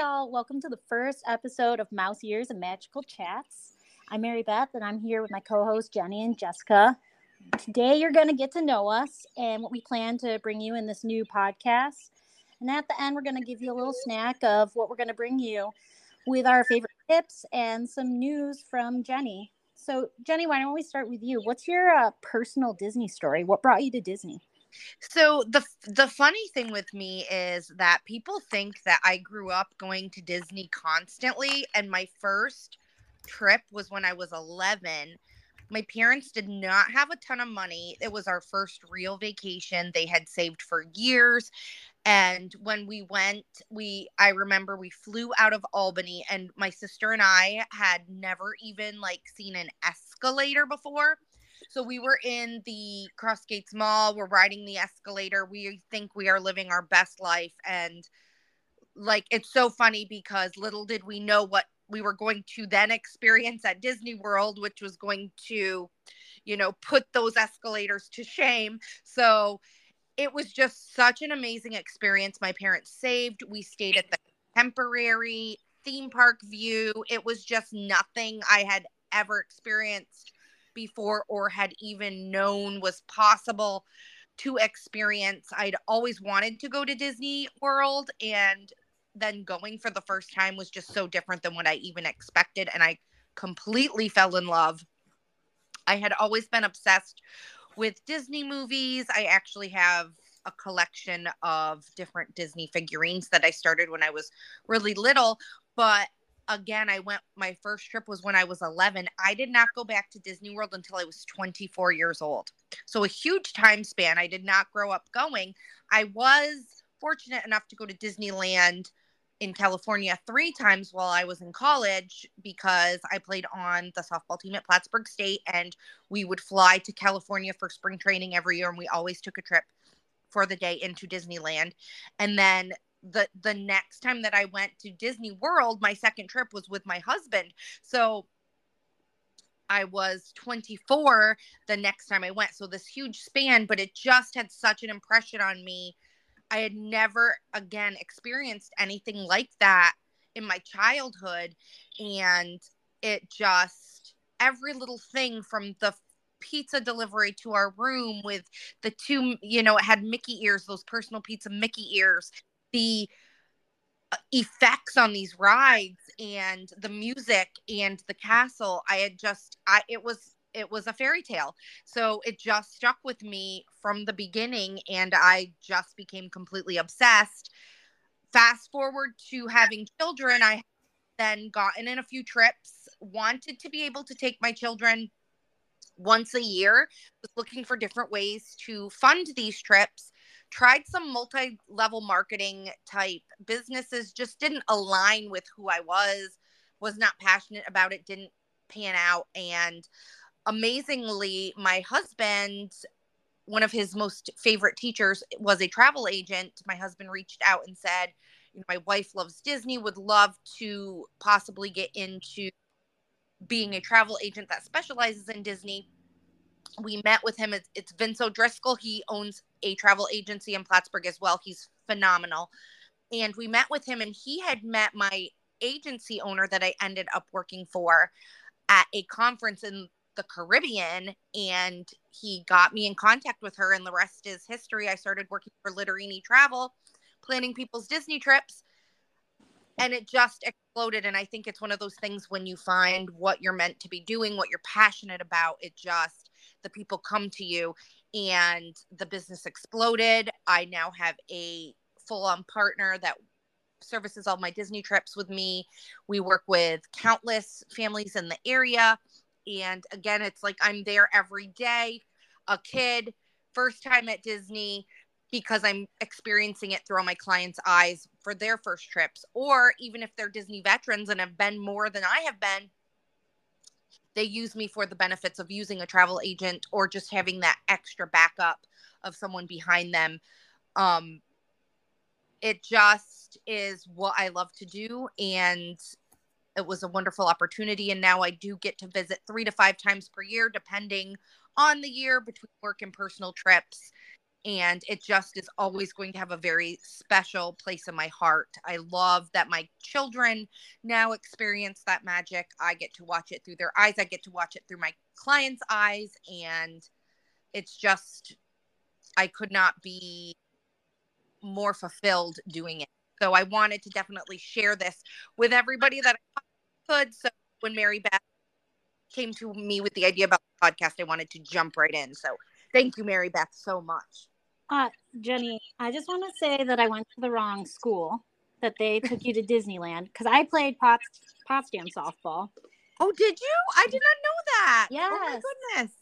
all. Welcome to the first episode of Mouse Ears and Magical Chats. I'm Mary Beth, and I'm here with my co hosts, Jenny and Jessica. Today, you're going to get to know us and what we plan to bring you in this new podcast. And at the end, we're going to give you a little snack of what we're going to bring you with our favorite tips and some news from Jenny. So, Jenny, why don't we start with you? What's your uh, personal Disney story? What brought you to Disney? So the the funny thing with me is that people think that I grew up going to Disney constantly and my first trip was when I was 11. My parents did not have a ton of money. It was our first real vacation. They had saved for years. And when we went, we I remember we flew out of Albany and my sister and I had never even like seen an escalator before. So we were in the Crossgates Mall. We're riding the escalator. We think we are living our best life. And like, it's so funny because little did we know what we were going to then experience at Disney World, which was going to, you know, put those escalators to shame. So it was just such an amazing experience. My parents saved. We stayed at the temporary theme park view. It was just nothing I had ever experienced before or had even known was possible to experience. I'd always wanted to go to Disney World and then going for the first time was just so different than what I even expected and I completely fell in love. I had always been obsessed with Disney movies. I actually have a collection of different Disney figurines that I started when I was really little, but again, I went, my first trip was when I was 11. I did not go back to Disney World until I was 24 years old. So a huge time span. I did not grow up going. I was fortunate enough to go to Disneyland in California three times while I was in college because I played on the softball team at Plattsburgh State and we would fly to California for spring training every year and we always took a trip for the day into Disneyland. And then the the next time that I went to Disney World, my second trip was with my husband. So I was 24 the next time I went. So this huge span, but it just had such an impression on me. I had never again experienced anything like that in my childhood and it just every little thing from the pizza delivery to our room with the two you know it had mickey ears those personal pizza mickey ears the uh, effects on these rides and the music and the castle i had just i it was it was a fairy tale. So it just stuck with me from the beginning and i just became completely obsessed. Fast forward to having children i then gotten in a few trips wanted to be able to take my children once a year was looking for different ways to fund these trips tried some multi-level marketing type businesses just didn't align with who i was was not passionate about it didn't pan out and amazingly my husband one of his most favorite teachers was a travel agent my husband reached out and said you know, my wife loves disney would love to possibly get into being a travel agent that specializes in disney we met with him. It's, it's Vince O'Driscoll. He owns a travel agency in Plattsburgh as well. He's phenomenal. And we met with him, and he had met my agency owner that I ended up working for at a conference in the Caribbean. And he got me in contact with her, and the rest is history. I started working for Litterini Travel, planning people's Disney trips. And it just exploded. And I think it's one of those things when you find what you're meant to be doing, what you're passionate about, it just the people come to you and the business exploded. I now have a full-on partner that services all my disney trips with me. We work with countless families in the area. And again it's like i'm there every day a kid first time at disney because i'm experiencing it through all my clients eyes for their first trips. Or even if they're disney veterans and have been more than i have been they use me for the benefits of using a travel agent or just having that extra backup of someone behind them. Um, it just is what I love to do. And it was a wonderful opportunity. And now I do get to visit three to five times per year, depending on the year between work and personal trips. And it just is always going to have a very special place in my heart. I love that my children now experience that magic. I get to watch it through their eyes, I get to watch it through my clients' eyes, and it's just, I could not be more fulfilled doing it. So I wanted to definitely share this with everybody that I could. So when Mary Beth came to me with the idea about the podcast, I wanted to jump right in. So thank you, Mary Beth, so much. Uh, Jenny, I just want to say that I went to the wrong school. That they took you to Disneyland because I played Pots, Potsdam softball. Oh, did you? I did not know that. Yes. Oh my goodness.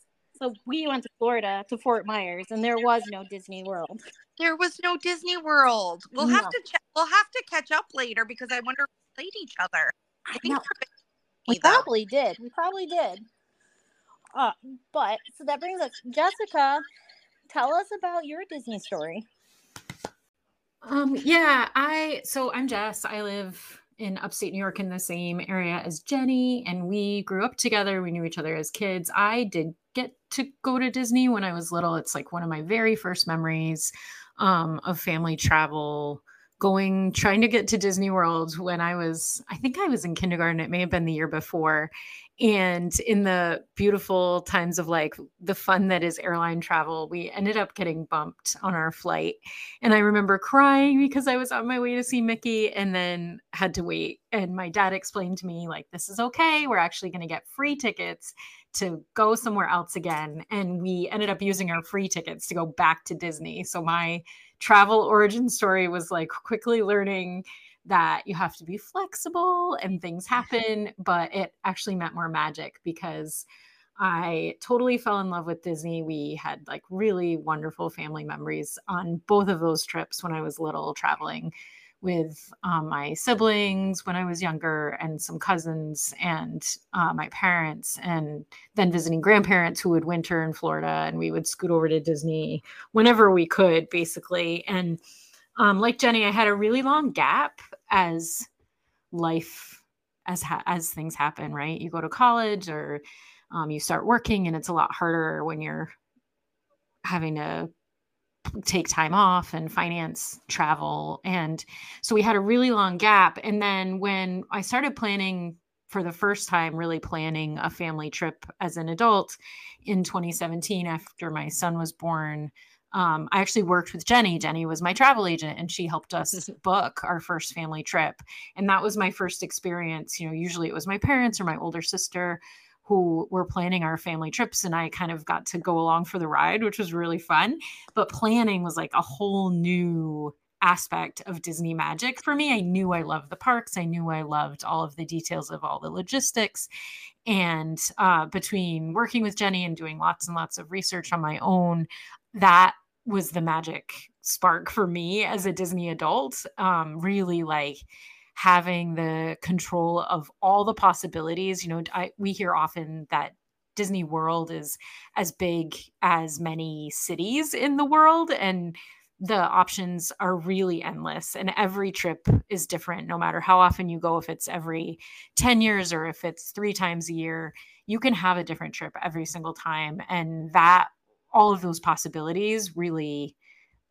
So we went to Florida to Fort Myers, and there was no Disney World. There was no Disney World. We'll No. have to check. We'll have to catch up later because I wonder if we played each other. I think know. We probably did. We probably did. Uh, but so that brings us, Jessica. Tell us about your Disney story. Um, yeah, I so I'm Jess. I live in upstate New York in the same area as Jenny, and we grew up together. We knew each other as kids. I did get to go to Disney when I was little. It's like one of my very first memories um, of family travel. Going, trying to get to Disney World when I was, I think I was in kindergarten. It may have been the year before. And in the beautiful times of like the fun that is airline travel, we ended up getting bumped on our flight. And I remember crying because I was on my way to see Mickey and then had to wait. And my dad explained to me, like, this is okay. We're actually going to get free tickets to go somewhere else again. And we ended up using our free tickets to go back to Disney. So my travel origin story was like quickly learning that you have to be flexible and things happen, but it actually meant more magic because I totally fell in love with Disney. We had like really wonderful family memories on both of those trips when I was little, traveling with um, my siblings when I was younger, and some cousins, and uh, my parents, and then visiting grandparents who would winter in Florida, and we would scoot over to Disney whenever we could, basically. And um, like Jenny, I had a really long gap as life as ha- as things happen. Right, you go to college or um, you start working and it's a lot harder when you're having to take time off and finance travel. And so we had a really long gap. And then when i started planning for the first time really planning a family trip as an adult in 2017 after my son was born um, i actually worked with jenny. Jenny was my travel agent and she helped us book our first family trip. And that was my first experience. You know usually it was my parents or my older sister who were planning our family trips and I kind of got to go along for the ride, which was really fun. But planning was like a whole new aspect of Disney magic for me. I knew I loved the parks. I knew I loved all of the details of all the logistics. And uh, between working with Jenny and doing lots and lots of research on my own, that was the magic spark for me as a Disney adult. Um, really like having the control of all the possibilities. You know, I, we hear often that Disney World is as big as many cities in the world, and the options are really endless. And every trip is different, no matter how often you go, if it's every 10 years or if it's three times a year, you can have a different trip every single time. And that, all of those possibilities really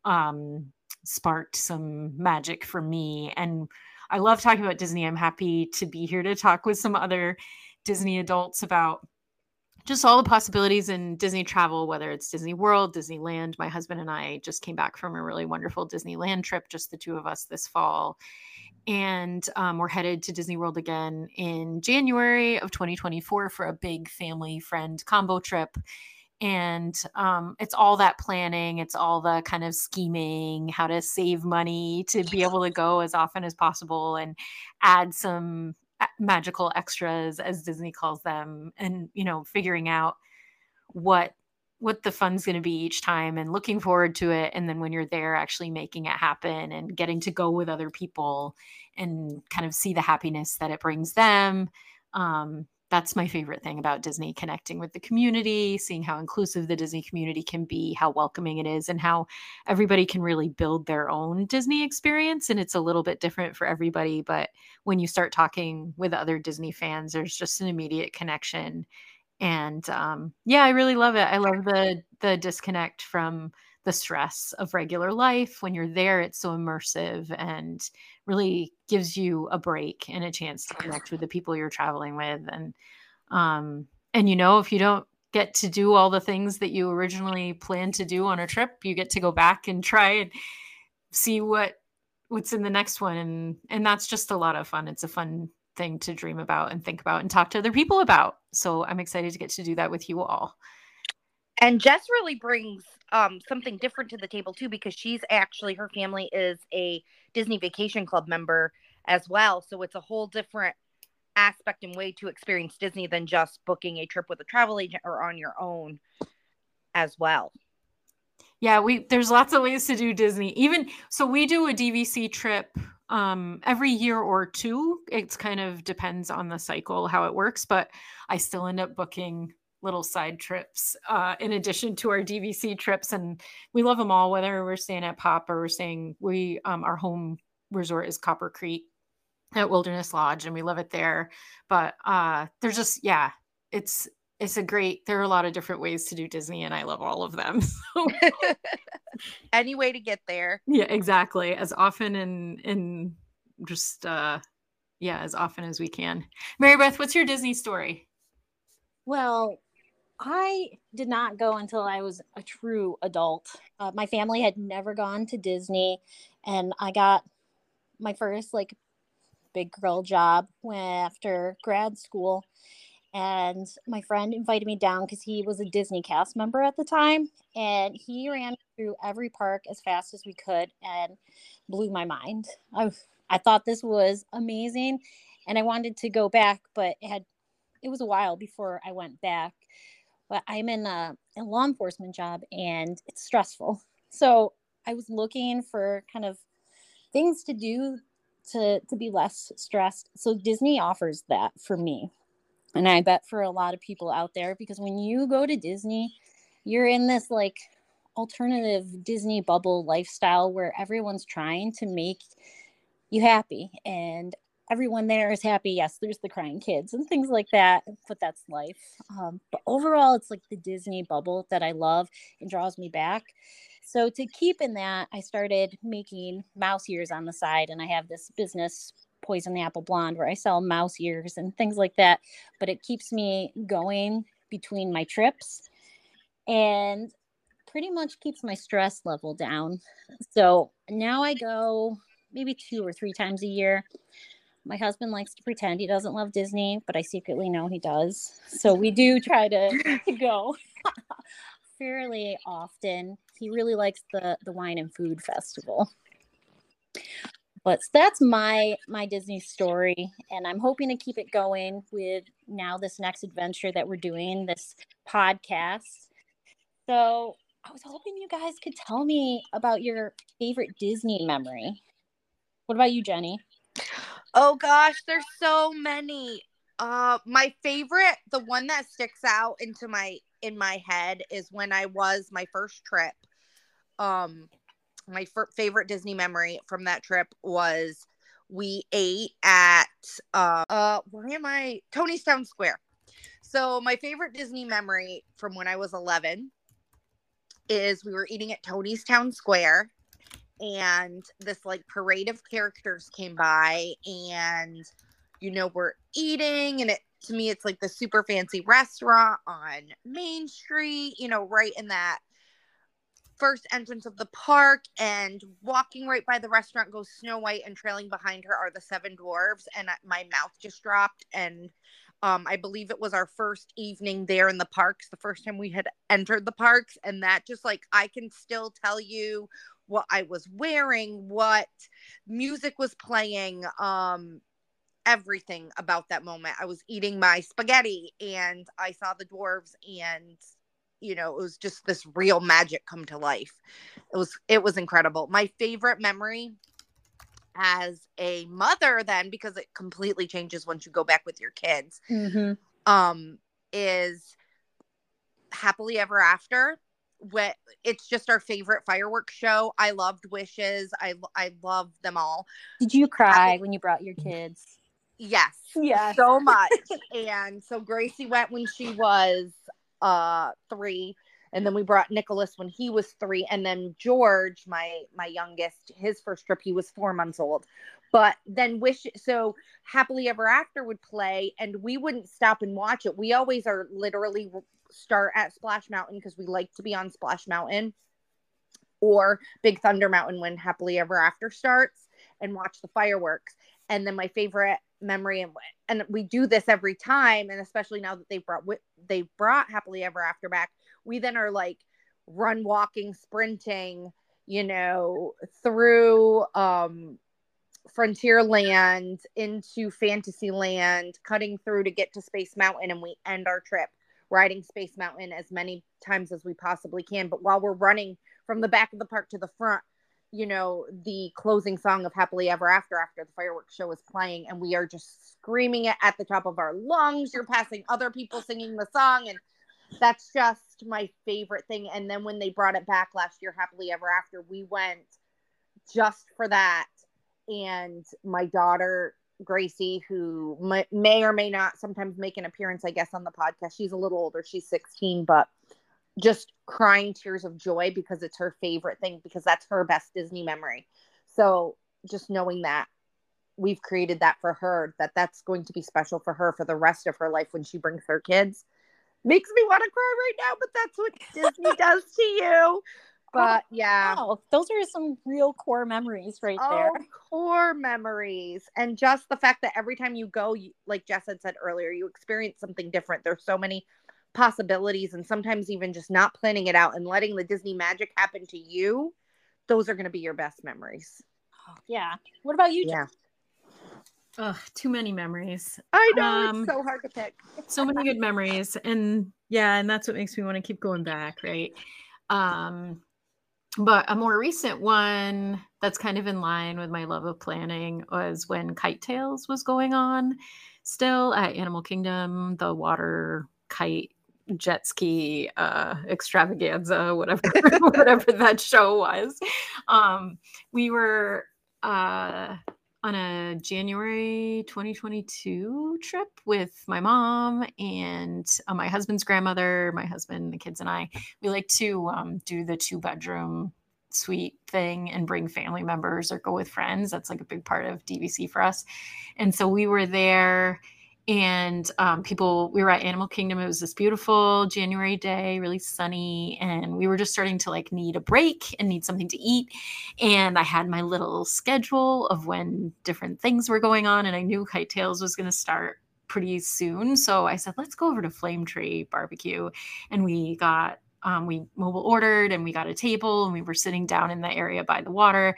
um, sparked some magic for me. And I love talking about Disney. I'm happy to be here to talk with some other Disney adults about just all the possibilities in Disney travel, whether it's Disney World, Disneyland. My husband and I just came back from a really wonderful Disneyland trip, just the two of us this fall. And um, we're headed to Disney World again in January of 2024 for a big family friend combo trip and um, it's all that planning it's all the kind of scheming how to save money to be able to go as often as possible and add some magical extras as disney calls them and you know figuring out what what the fun's going to be each time and looking forward to it and then when you're there actually making it happen and getting to go with other people and kind of see the happiness that it brings them um, that's my favorite thing about Disney connecting with the community, seeing how inclusive the Disney community can be, how welcoming it is, and how everybody can really build their own Disney experience. And it's a little bit different for everybody. But when you start talking with other Disney fans, there's just an immediate connection. and um, yeah, I really love it. I love the the disconnect from the stress of regular life. When you're there, it's so immersive and really gives you a break and a chance to connect with the people you're traveling with. And um, and you know, if you don't get to do all the things that you originally planned to do on a trip, you get to go back and try and see what what's in the next one and and that's just a lot of fun it's a fun thing to dream about and think about and talk to other people about so i'm excited to get to do that with you all and jess really brings um, something different to the table too because she's actually her family is a disney vacation club member as well so it's a whole different aspect and way to experience disney than just booking a trip with a travel agent or on your own as well yeah, we there's lots of ways to do Disney. Even so we do a DVC trip um every year or two. It's kind of depends on the cycle how it works, but I still end up booking little side trips uh in addition to our DVC trips and we love them all whether we're staying at Pop or we're staying we um our home resort is Copper Creek at Wilderness Lodge and we love it there. But uh there's just yeah, it's it's a great there are a lot of different ways to do disney and i love all of them any way to get there. Yeah exactly as often and and just uh yeah as often as we can. Mary beth what's your disney story? Well i did not go until i was a true adult uh, my family had never gone to disney and i got my first like big girl job after grad school and my friend invited me down because he was a Disney cast member at the time, and he ran through every park as fast as we could and blew my mind. I I thought this was amazing, and I wanted to go back, but it had it was a while before I went back. But I'm in a, a law enforcement job, and it's stressful. So I was looking for kind of things to do to to be less stressed. So Disney offers that for me and I bet for a lot of people out there, because when you go to Disney, you're in this like alternative Disney bubble lifestyle where everyone's trying to make you happy and everyone there is happy. Yes, there's the crying kids and things like that, but that's life. Um, but overall, it's like the Disney bubble that I love and draws me back. So to keep in that, I started making mouse ears on the side, and I have this business poison apple blonde where I sell mouse ears and things like that. But it keeps me going between my trips and pretty much keeps my stress level down. So now I go maybe two or three times a year. My husband likes to pretend he doesn't love Disney, but I secretly know he does. So we do try to, to go fairly often. He really likes the the wine and food festival but that's my my disney story and i'm hoping to keep it going with now this next adventure that we're doing this podcast so i was hoping you guys could tell me about your favorite disney memory what about you jenny oh gosh there's so many uh my favorite the one that sticks out into my in my head is when i was my first trip um my f- favorite Disney memory from that trip was we ate at uh, uh where am I? Tony's Town Square. So my favorite Disney memory from when I was 11 is we were eating at Tony's Town Square and this like parade of characters came by and you know we're eating and it to me it's like the super fancy restaurant on Main Street, you know, right in that first entrance of the park and walking right by the restaurant goes Snow White and trailing behind her are the seven dwarves and my mouth just dropped and um, I believe it was our first evening there in the parks, the first time we had entered the parks. And that just like, I can still tell you what I was wearing, what music was playing, um, everything about that moment. I was eating my spaghetti and I saw the dwarves and you know it was just this real magic come to life it was it was incredible my favorite memory as a mother then because it completely changes once you go back with your kids mm-hmm. um is happily ever after what it's just our favorite fireworks show i loved wishes i i love them all did you cry when you brought your kids Yes. Yeah. So much. and so Gracie went when she was uh three. And then we brought Nicholas when he was three. And then George, my my youngest, his first trip, he was four months old. But then wish so happily ever after would play and we wouldn't stop and watch it. We always are literally start at Splash Mountain because we like to be on Splash Mountain or Big Thunder Mountain when Happily Ever After starts and watch the fireworks. And then my favorite memory and and we do this every time and especially now that they brought they brought Happily Ever After back, we then are like run walking, sprinting, you know, through um Frontierland into Fantasyland, cutting through to get to Space Mountain, and we end our trip riding Space Mountain as many times as we possibly can. But while we're running from the back of the park to the front, you know, the closing song of Happily Ever After after the fireworks show is playing, and we are just screaming it at the top of our lungs. You're passing other people singing the song, and that's just my favorite thing. And then when they brought it back last year, Happily Ever After, we went just for that. And my daughter Gracie, who may, or may not sometimes make an appearance, I guess, on the podcast. She's a little older, she's 16, but just crying tears of joy because it's her favorite thing, because that's her best Disney memory. So just knowing that we've created that for her, that that's going to be special for her for the rest of her life when she brings her kids, makes me want to cry right now, but that's what Disney does to you. But yeah. Wow, those are some real core memories right oh, there. Core memories. And just the fact that every time you go, you, like Jess had said earlier, you experience something different. There's so many possibilities, and sometimes even just not planning it out and letting the Disney magic happen to you. Those are going to be your best memories. Oh, yeah. What about you, Yeah. Jess? Ugh, too many memories. I know. Um, it's so hard to pick. so many good memories and yeah and that's what makes me want to keep going back right um but a more recent one that's kind of in line with my love of planning was when KiteTails was going on still at animal kingdom the water kite jet ski uh extravaganza whatever whatever that show was. Um we were uh on a January 2022 trip with my mom and uh, my husband's grandmother, my husband, the kids, and I. We like to um, do the two bedroom suite thing and bring family members or go with friends. That's like a big part of DVC for us. And so we were there and um, people we were at animal kingdom it was this beautiful january day really sunny and we were just starting to like need a break and need something to eat and i had my little schedule of when different things were going on and i knew KiteTails was going to start pretty soon so i said let's go over to flame tree barbecue and we got um, we mobile ordered and we got a table and we were sitting down in the area by the water.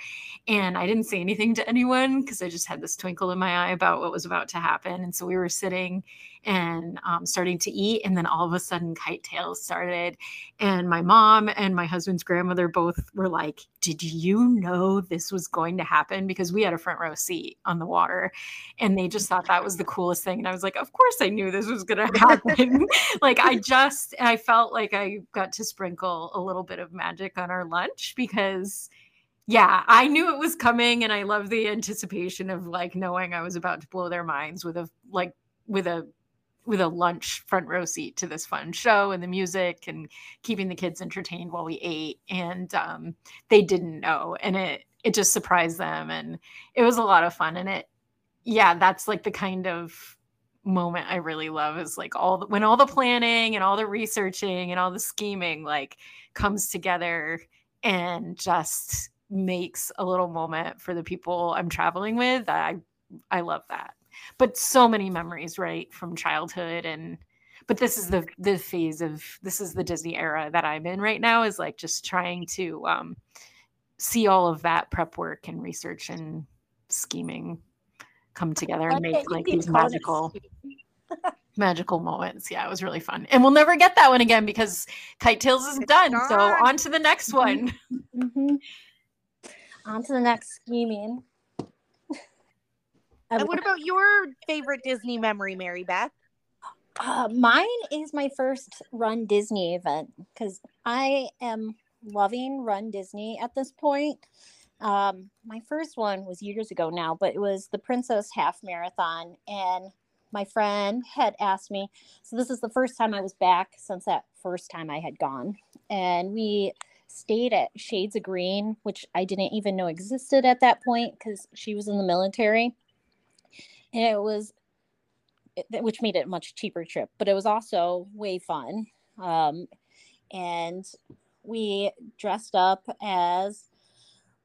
And i didn't say anything to anyone because i just had this twinkle in my eye about what was about to happen. And so we were sitting and um, starting to eat. And then all of a sudden KiteTails started. And my mom and my husband's grandmother both were like did you know this was going to happen? Because we had a front row seat on the water and they just thought that was the coolest thing and i was like of course i knew this was going to happen. Like i just i felt like i got to sprinkle a little bit of magic on our lunch because yeah i knew it was coming and i love the anticipation of like knowing i was about to blow their minds with a like with a with a lunch front row seat to this fun show and the music and keeping the kids entertained while we ate. And um, they didn't know. And it it just surprised them. And it was a lot of fun. And it yeah that's like the kind of moment i really love is like all the, when all the planning and all the researching and all the scheming like comes together and just makes a little moment for the people i'm traveling with. I i love that but so many memories right from childhood and but this is the the phase of this is the disney era that i'm in right now is like just trying to um see all of that prep work and research and scheming come together and make like these magical magical moments. Yeah it was really fun. And we'll never get that one again because KiteTails is It's done so on to the next one. Mhm. On to the next scheming. And what about your favorite Disney memory, Mary Beth? Uh, mine is my first Run Disney event because I am loving Run Disney at this point. Um, my first one was years ago now, but it was the Princess Half Marathon, and my friend had asked me. So this is the first time I was back since that first time I had gone, and we stayed at Shades of Green, which I didn't even know existed at that point because she was in the military, and it was, which made it a much cheaper trip, but it was also way fun. Um, and we dressed up as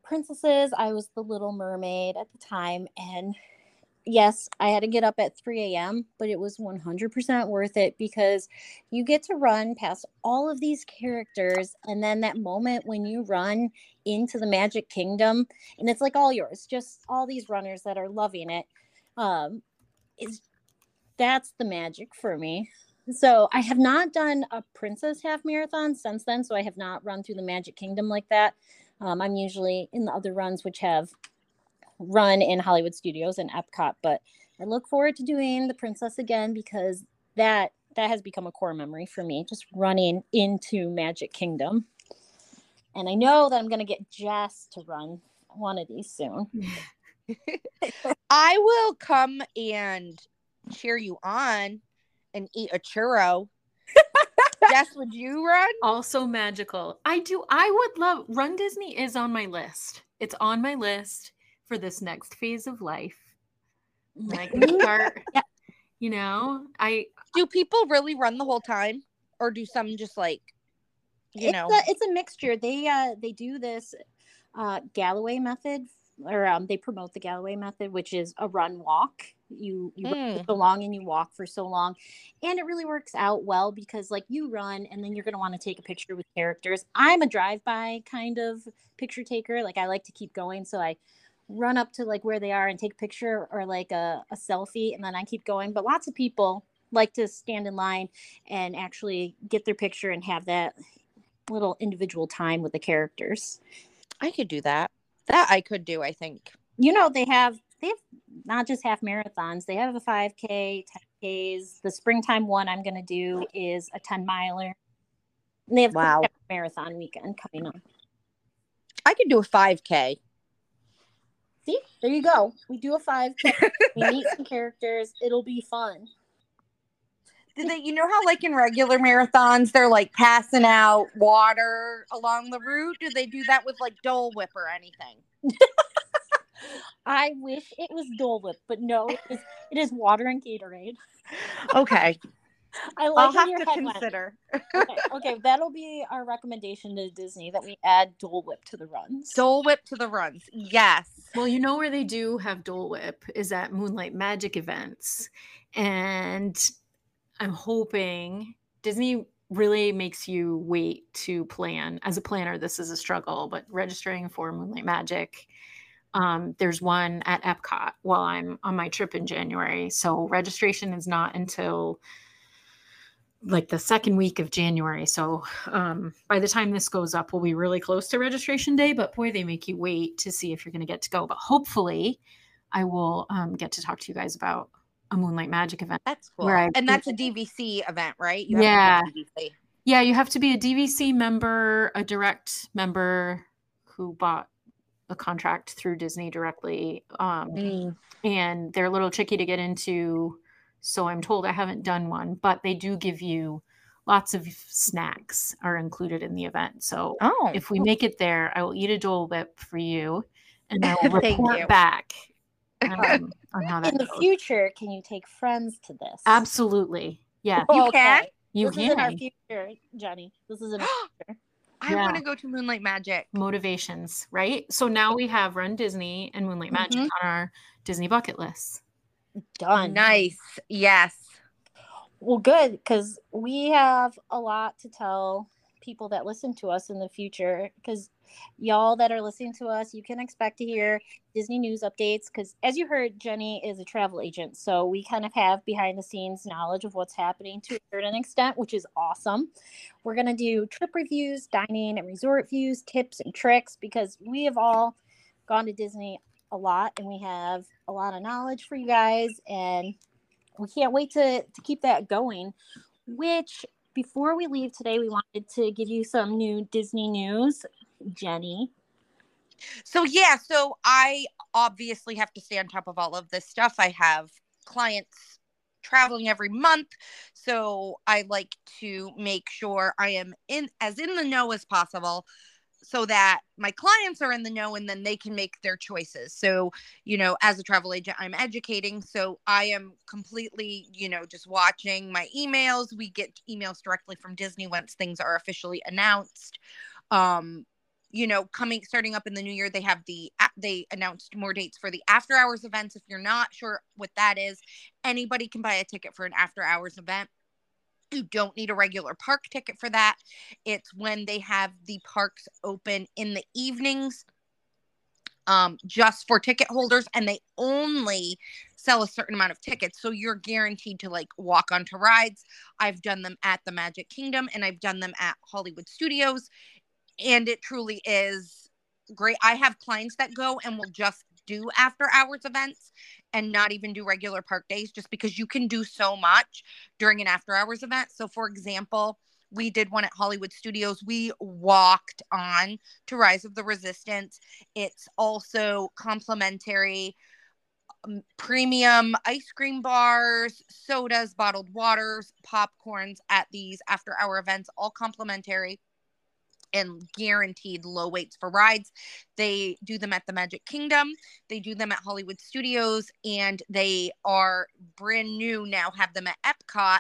princesses. I was the little mermaid at the time. And yes, I had to get up at 3 a.m., but it was 100% worth it because you get to run past all of these characters. And then that moment when you run into the Magic Kingdom, and it's like all yours, just all these runners that are loving it. Um, is that's the magic for me. So I have not done a princess half marathon since then. So I have not run through the Magic Kingdom like that. Um, I'm usually in the other runs, which have run in Hollywood Studios and Epcot, but I look forward to doing the princess again because that that has become a core memory for me, just running into Magic Kingdom. And I know that I'm going to get Jess to run one of these soon. I will come and cheer you on and eat a churro. Jess, would you run? Also magical. I do. I would love Run Disney is on my list. It's on my list for this next phase of life. And I can start. You know, I do people really run the whole time, or do some just like, you it's know, a, it's a mixture. They uh they do this uh Galloway method, or um, they promote the Galloway method, which is a run walk. You you mm. run so long and you walk for so long. And it really works out well because like you run and then you're going to want to take a picture with characters. I'm a drive-by kind of picture taker. Like i like to keep going. So i run up to like where they are and take a picture or like a, a selfie and then i keep going. But lots of people like to stand in line and actually get their picture and have that little individual time with the characters. I could do that that i could do i think you know they have they have not just half marathons. They have a 5K, 10Ks. The springtime one I'm going to do is a 10 miler. And they have wow. marathon weekend coming up. I could do a 5K. See, there you go. We do a 5K. we meet some characters. It'll be fun. Do they, you know how like in regular marathons they're like passing out water along the route? Do they do that with like Dole Whip or anything? I wish it was Dole Whip, but no, it is, it is water and Gatorade. Okay. I like I'll have to consider. okay, okay, that'll be our recommendation to Disney that we add Dole Whip to the runs. Dole Whip to the runs. Yes. Well, you know where they do have Dole Whip is at Moonlight Magic events. And I'm hoping Disney really makes you wait to plan. As a planner, this is a struggle, but registering for Moonlight Magic um, there's one at Epcot while I'm on my trip in January. So registration is not until like the second week of January. So um, by the time this goes up, we'll be really close to registration day. But boy, they make you wait to see if you're going to get to go. But hopefully, I will um, get to talk to you guys about a Moonlight Magic event. That's cool. I, and that's a DVC event, right? You yeah. Yeah, you have to be a DVC member, a direct member who bought a contract through Disney directly. Um, mm. And they're a little tricky to get into. So I'm told I haven't done one, but they do give you lots of snacks are included in the event. So oh. if we make it there, I will eat a Dole Whip for you and I will report back um, on how that In the future, can you take friends to this? Absolutely. Yeah. You okay. can? You this can. is our future, Johnny. This is in our future. I yeah. want to go to Moonlight Magic. Motivations, right? So now we have Run Disney and Moonlight Magic mm-hmm. on our Disney bucket list. Done. Nice. Yes. Well, good because we have a lot to tell people that listen to us in the future because y'all that are listening to us, you can expect to hear Disney news updates because, as you heard, Jenny is a travel agent. So we kind of have behind the scenes knowledge of what's happening to a certain extent, which is awesome. We're going to do trip reviews, dining and resort views, tips and tricks because we have all gone to Disney a lot and we have a lot of knowledge for you guys. And we can't wait to, to keep that going, which before we leave today, we wanted to give you some new Disney news. Jenny, So yeah, so I obviously have to stay on top of all of this stuff. I have clients traveling every month, so I like to make sure I am in as in the know as possible so that my clients are in the know and then they can make their choices. So, you know, as a travel agent, I'm educating. So I am completely, you know, just watching my emails. We get emails directly from Disney once things are officially announced. Um, you know, coming starting up in the new year, they have the they announced more dates for the after hours events. If you're not sure what that is, anybody can buy a ticket for an after hours event. You don't need a regular park ticket for that. It's when they have the parks open in the evenings um, just for ticket holders and they only sell a certain amount of tickets so you're guaranteed to like walk onto rides i've done them at the magic kingdom and i've done them at hollywood studios and it truly is great. I have clients that go and will just do after hours events and not even do regular park days just because you can do so much during an after hours event. So, for example, we did one at Hollywood Studios. We walked on to Rise of the Resistance. It's also complimentary um, premium ice cream bars, sodas, bottled waters, popcorns at these after hour events, all complimentary and guaranteed low waits for rides. They do them at the Magic Kingdom, they do them at Hollywood Studios, and they are brand new now, have them at Epcot.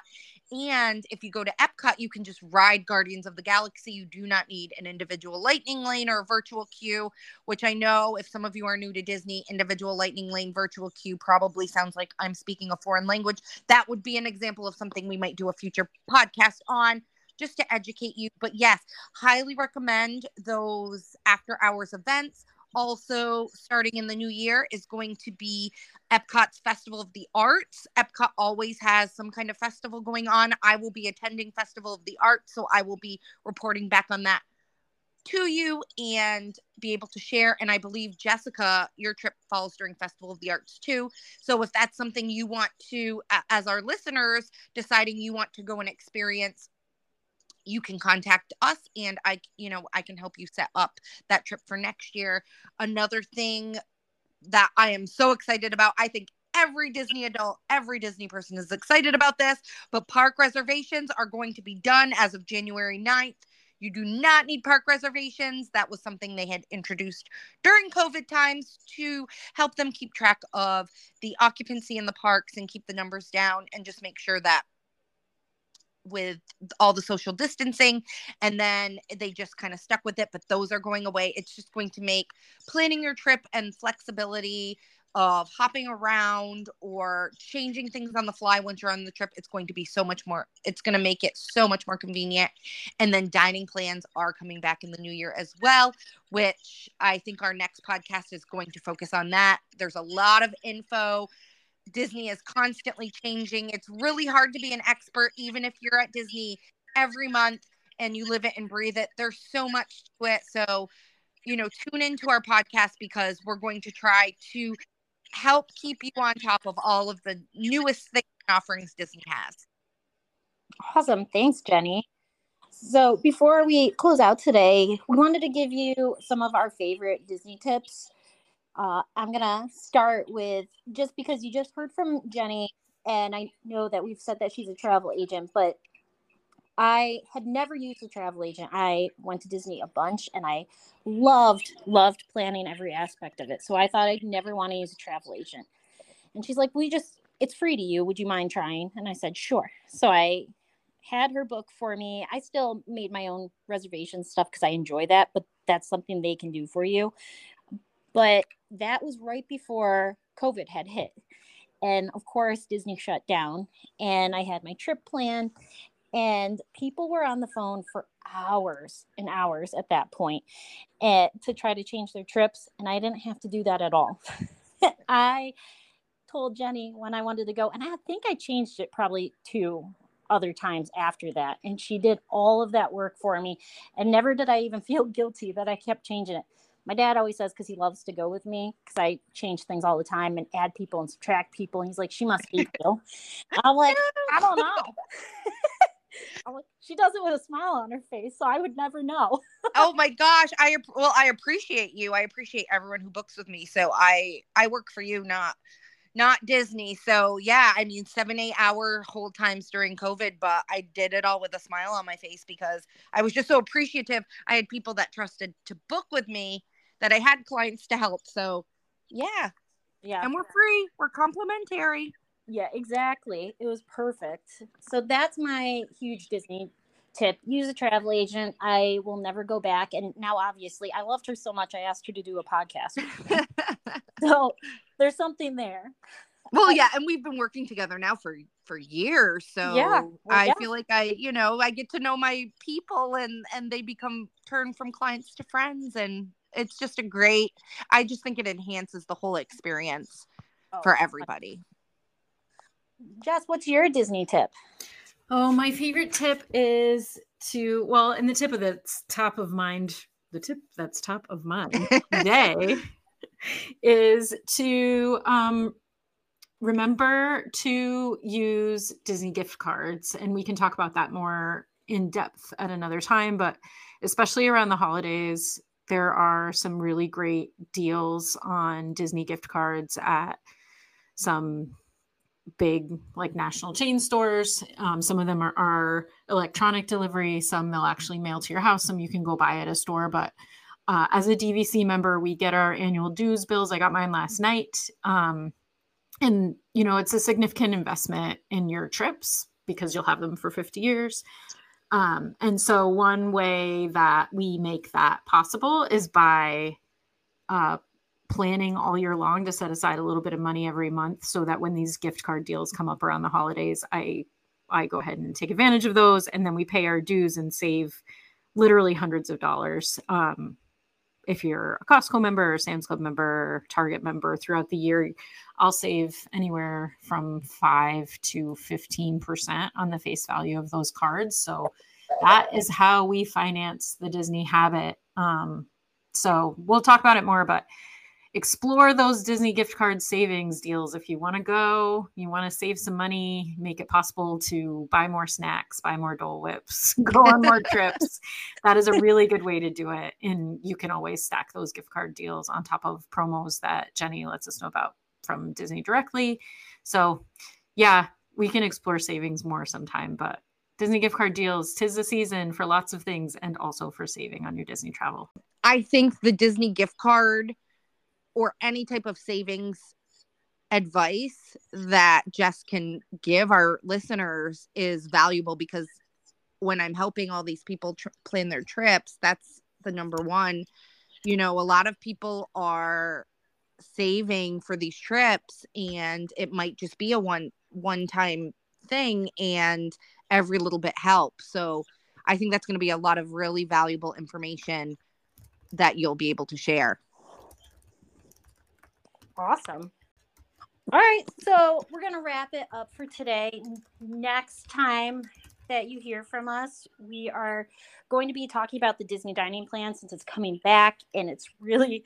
And if you go to Epcot, you can just ride Guardians of the Galaxy. You do not need an individual lightning lane or a virtual queue, which I know if some of you are new to Disney, individual lightning lane, virtual queue probably sounds like I'm speaking a foreign language. That would be an example of something we might do a future podcast on just to educate you. But yes, highly recommend those after hours events. Also, starting in the new year is going to be Epcot's Festival of the Arts. Epcot always has some kind of festival going on. I will be attending Festival of the Arts, so I will be reporting back on that to you and be able to share. And I believe, Jessica, your trip falls during Festival of the Arts too. So if that's something you want to, as our listeners, deciding you want to go and experience you can contact us and I you know I can help you set up that trip for next year. Another thing that I am so excited about, I think every Disney adult, every Disney person is excited about this, but park reservations are going to be done as of January 9th. You do not need park reservations. That was something they had introduced during COVID times to help them keep track of the occupancy in the parks and keep the numbers down and just make sure that with all the social distancing and then they just kind of stuck with it but those are going away. It's just going to make planning your trip and flexibility of hopping around or changing things on the fly once you're on the trip it's going to be so much more it's going to make it so much more convenient. And then dining plans are coming back in the new year as well which i think our next podcast is going to focus on that. There's a lot of info Disney is constantly changing. It's really hard to be an expert, even if you're at Disney every month and you live it and breathe it. There's so much to it. So, you know, tune into our podcast because we're going to try to help keep you on top of all of the newest things offerings Disney has. Awesome. Thanks, Jenny. So, before we close out today, we wanted to give you some of our favorite Disney tips uh, I'm gonna start with just because you just heard from Jenny, and I know that we've said that she's a travel agent, but I had never used a travel agent. I went to Disney a bunch, and I loved loved planning every aspect of it. So I thought I'd never want to use a travel agent. And she's like, "We just it's free to you. Would you mind trying?" And I said, "Sure." So I had her book for me. I still made my own reservation stuff because I enjoy that, but that's something they can do for you. But that was right before COVID had hit. And of course, Disney shut down, and I had my trip planned, and people were on the phone for hours and hours at that point and, to try to change their trips. And I didn't have to do that at all. I told Jenny when I wanted to go, and I think I changed it probably two other times after that. And she did all of that work for me. And never did I even feel guilty that I kept changing it my dad always says because he loves to go with me because I change things all the time and add people and subtract people. And he's like, she must hate you. I'm like, I don't know. I'm like, she does it with a smile on her face, so I would never know. oh my gosh, I well, I appreciate you. I appreciate everyone who books with me. So I I work for you, not not Disney. So yeah, I mean seven, eight hour hold times during COVID, but I did it all with a smile on my face because I was just so appreciative. I had people that trusted to book with me that I had clients to help. So yeah. Yeah. And we're free. We're complimentary. Yeah, exactly. It was perfect. So that's my huge Disney tip. Use a travel agent. I will never go back. And now obviously I loved her so much I asked her to do a podcast. so there's something there. Well, yeah, and we've been working together now for for years. So yeah, well, I yeah. feel like I, you know, I get to know my people and and they become turn from clients to friends and it's just a great I just think it enhances the whole experience Oh, for everybody. Jess, what's your Disney tip? Oh, my favorite tip is to well, and the tip of that's top of mind, the tip that's top of mind today is to um remember to use Disney gift cards and we can talk about that more in depth at another time, but especially around the holidays, there are some really great deals on Disney gift cards at some big like national chain stores. Um, some of them are, are electronic delivery. Some they'll actually mail to your house. Some you can go buy at a store. But uh, as a DVC member, we get our annual dues bills. I got mine last night. Um, and you know it's a significant investment in your trips because you'll have them for 50 years. Um, and so one way that we make that possible is by uh, planning all year long to set aside a little bit of money every month so that when these gift card deals come up around the holidays i i go ahead and take advantage of those. And then we pay our dues and save literally hundreds of dollars um, if you're a costco member or sam's club member target member throughout the year i'll save anywhere from 5 to 15% on the face value of those cards so that is how we finance the disney habit um, so we'll talk about it more but explore those Disney gift card savings deals if you want to go, you want to save some money, make it possible to buy more snacks, buy more Dole Whips, go on more trips. That is a really good way to do it. And you can always stack those gift card deals on top of promos that Jenny lets us know about from Disney directly. So, yeah, we can explore savings more sometime, but Disney gift card deals, tis the season for lots of things and also for saving on your Disney travel. I think the Disney gift card or any type of savings advice that Jess can give our listeners is valuable because when I'm helping all these people tr- plan their trips, that's the number one. You know, a lot of people are saving for these trips and it might just be a one one time thing and every little bit helps. So I think that's going to be a lot of really valuable information that you'll be able to share. Awesome. All right, so we're gonna wrap it up for today. Next time that you hear from us, we are going to be talking about the Disney dining plan since it's coming back and it's really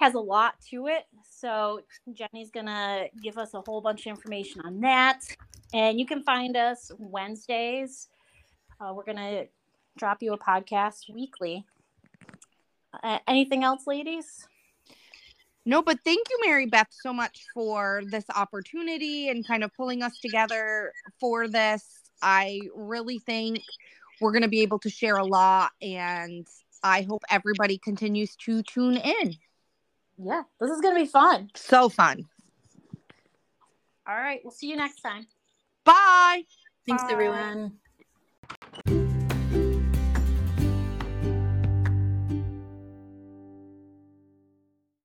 has a lot to it. So Jenny's gonna give us a whole bunch of information on that, and you can find us Wednesdays. Uh, we're gonna drop you a podcast weekly. Uh, anything else, ladies? No, but thank you, Mary Beth, so much for this opportunity and kind of pulling us together for this. I really think we're going to be able to share a lot, and I hope everybody continues to tune in. Yeah, this is gonna be fun. So fun. All right, we'll see you next time. Bye. Thanks, Bye. everyone.